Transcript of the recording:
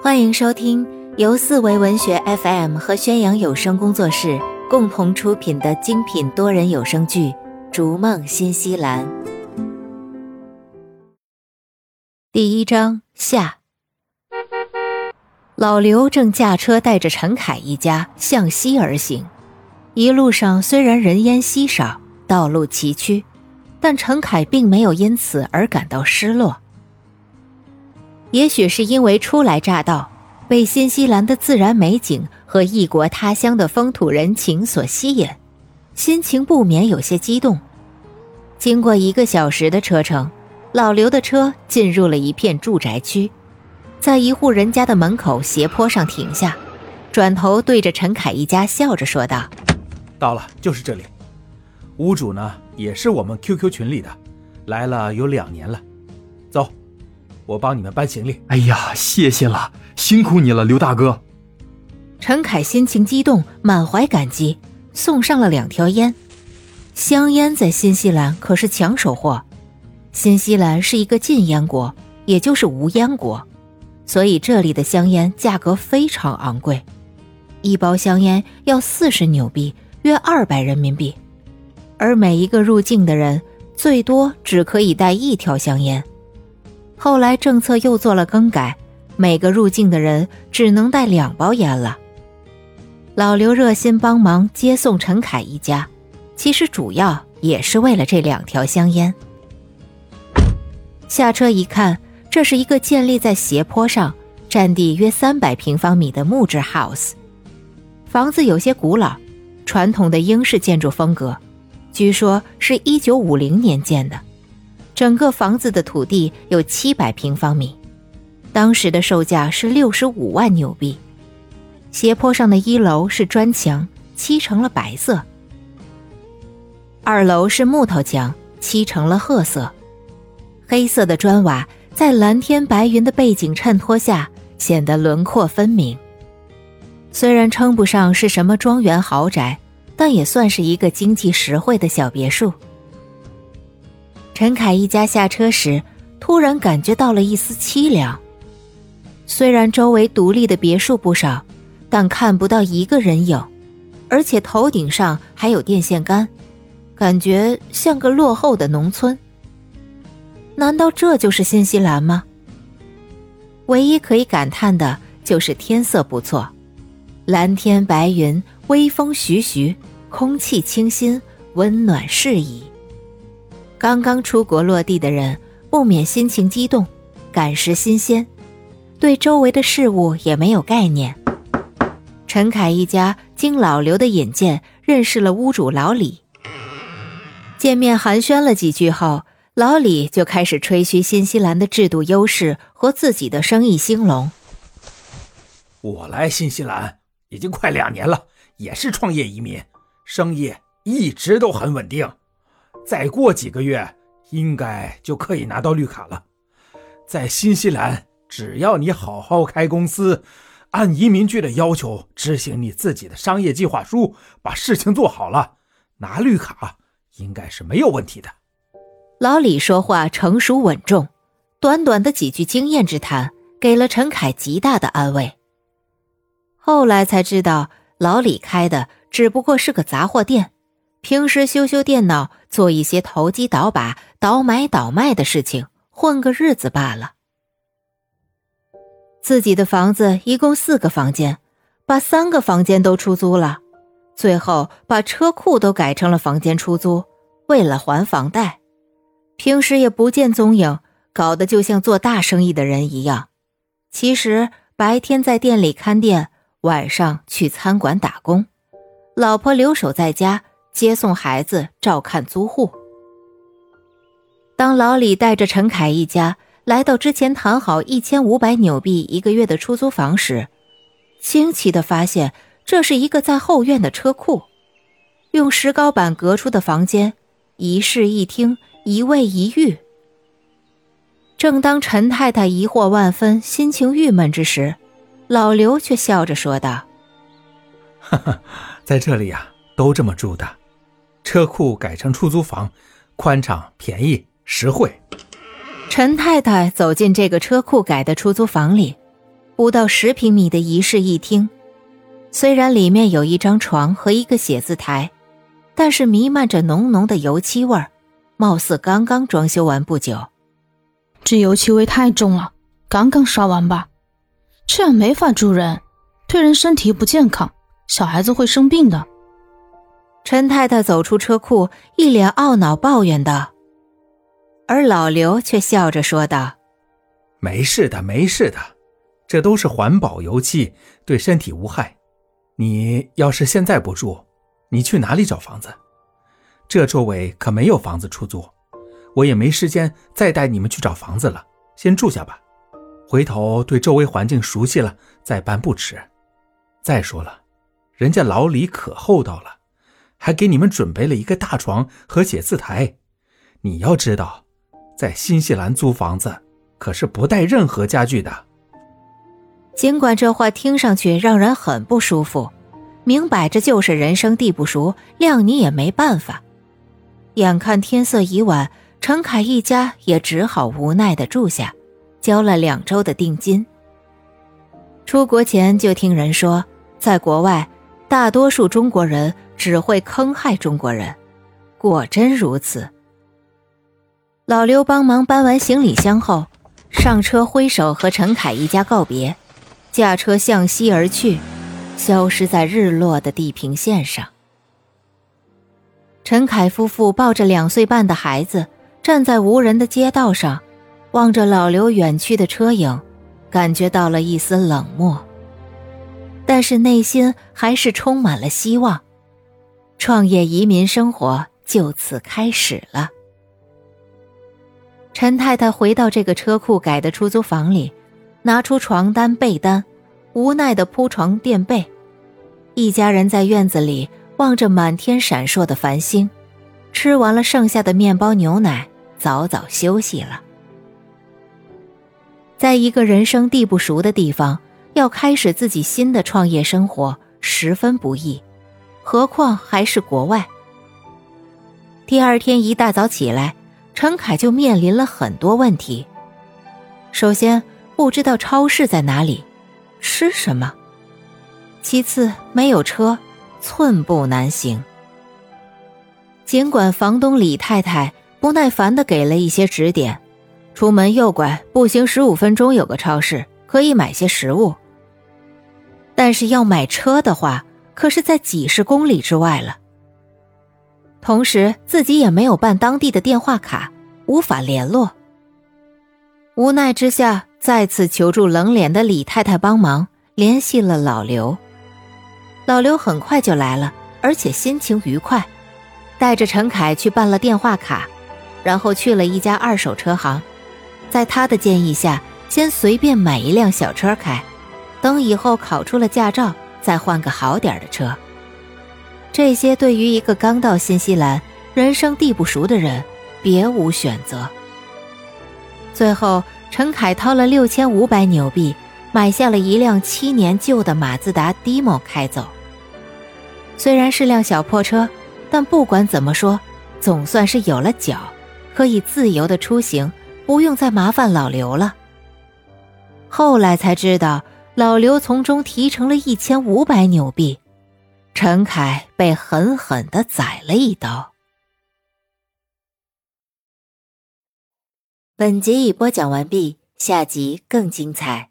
欢迎收听由四维文学 FM 和宣扬有声工作室共同出品的精品多人有声剧《逐梦新西兰》第一章下。老刘正驾车带着陈凯一家向西而行，一路上虽然人烟稀少，道路崎岖，但陈凯并没有因此而感到失落。也许是因为初来乍到，被新西兰的自然美景和异国他乡的风土人情所吸引，心情不免有些激动。经过一个小时的车程，老刘的车进入了一片住宅区，在一户人家的门口斜坡上停下，转头对着陈凯一家笑着说道：“到了，就是这里。屋主呢，也是我们 QQ 群里的，来了有两年了。走。”我帮你们搬行李。哎呀，谢谢了，辛苦你了，刘大哥。陈凯心情激动，满怀感激，送上了两条烟。香烟在新西兰可是抢手货，新西兰是一个禁烟国，也就是无烟国，所以这里的香烟价格非常昂贵，一包香烟要四十纽币，约二百人民币，而每一个入境的人最多只可以带一条香烟。后来政策又做了更改，每个入境的人只能带两包烟了。老刘热心帮忙接送陈凯一家，其实主要也是为了这两条香烟。下车一看，这是一个建立在斜坡上、占地约三百平方米的木质 house，房子有些古老，传统的英式建筑风格，据说是一九五零年建的。整个房子的土地有七百平方米，当时的售价是六十五万纽币。斜坡上的一楼是砖墙，漆成了白色；二楼是木头墙，漆成了褐色。黑色的砖瓦在蓝天白云的背景衬托下，显得轮廓分明。虽然称不上是什么庄园豪宅，但也算是一个经济实惠的小别墅。陈凯一家下车时，突然感觉到了一丝凄凉。虽然周围独立的别墅不少，但看不到一个人影，而且头顶上还有电线杆，感觉像个落后的农村。难道这就是新西兰吗？唯一可以感叹的就是天色不错，蓝天白云，微风徐徐，空气清新，温暖适宜。刚刚出国落地的人不免心情激动，感时新鲜，对周围的事物也没有概念。陈凯一家经老刘的引荐认识了屋主老李。见面寒暄了几句后，老李就开始吹嘘新西兰的制度优势和自己的生意兴隆。我来新西兰已经快两年了，也是创业移民，生意一直都很稳定。再过几个月，应该就可以拿到绿卡了。在新西兰，只要你好好开公司，按移民局的要求执行你自己的商业计划书，把事情做好了，拿绿卡应该是没有问题的。老李说话成熟稳重，短短的几句经验之谈，给了陈凯极大的安慰。后来才知道，老李开的只不过是个杂货店。平时修修电脑，做一些投机倒把、倒买倒卖的事情，混个日子罢了。自己的房子一共四个房间，把三个房间都出租了，最后把车库都改成了房间出租，为了还房贷。平时也不见踪影，搞得就像做大生意的人一样。其实白天在店里看店，晚上去餐馆打工，老婆留守在家。接送孩子，照看租户。当老李带着陈凯一家来到之前谈好一千五百纽币一个月的出租房时，惊奇的发现这是一个在后院的车库，用石膏板隔出的房间，一室一厅，一卫一浴。正当陈太太疑惑万分、心情郁闷之时，老刘却笑着说道：“哈哈，在这里呀，都这么住的。”车库改成出租房，宽敞、便宜、实惠。陈太太走进这个车库改的出租房里，不到十平米的一室一厅，虽然里面有一张床和一个写字台，但是弥漫着浓浓的油漆味儿，貌似刚刚装修完不久。这油漆味太重了，刚刚刷完吧？这样没法住人，对人身体不健康，小孩子会生病的。陈太太走出车库，一脸懊恼抱怨道，而老刘却笑着说道：“没事的，没事的。”这都是环保油漆，对身体无害。你要是现在不住，你去哪里找房子？这周围可没有房子出租，我也没时间再带你们去找房子了。先住下吧，回头对周围环境熟悉了再搬不迟。再说了，人家老李可厚道了，还给你们准备了一个大床和写字台。你要知道，在新西兰租房子可是不带任何家具的。尽管这话听上去让人很不舒服，明摆着就是人生地不熟，谅你也没办法。眼看天色已晚，陈凯一家也只好无奈的住下，交了两周的定金。出国前就听人说，在国外，大多数中国人只会坑害中国人，果真如此。老刘帮忙搬完行李箱后，上车挥手和陈凯一家告别。驾车向西而去，消失在日落的地平线上。陈凯夫妇抱着两岁半的孩子，站在无人的街道上，望着老刘远去的车影，感觉到了一丝冷漠。但是内心还是充满了希望，创业移民生活就此开始了。陈太太回到这个车库改的出租房里。拿出床单被单，无奈的铺床垫被，一家人在院子里望着满天闪烁的繁星，吃完了剩下的面包牛奶，早早休息了。在一个人生地不熟的地方，要开始自己新的创业生活，十分不易，何况还是国外。第二天一大早起来，陈凯就面临了很多问题，首先。不知道超市在哪里，吃什么？其次，没有车，寸步难行。尽管房东李太太不耐烦的给了一些指点，出门右拐，步行十五分钟有个超市，可以买些食物。但是要买车的话，可是在几十公里之外了。同时，自己也没有办当地的电话卡，无法联络。无奈之下。再次求助冷脸的李太太帮忙联系了老刘。老刘很快就来了，而且心情愉快，带着陈凯去办了电话卡，然后去了一家二手车行，在他的建议下，先随便买一辆小车开，等以后考出了驾照，再换个好点的车。这些对于一个刚到新西兰、人生地不熟的人，别无选择。最后。陈凯掏了六千五百纽币，买下了一辆七年旧的马自达 Demo 开走。虽然是辆小破车，但不管怎么说，总算是有了脚，可以自由的出行，不用再麻烦老刘了。后来才知道，老刘从中提成了一千五百纽币，陈凯被狠狠的宰了一刀。本集已播讲完毕，下集更精彩。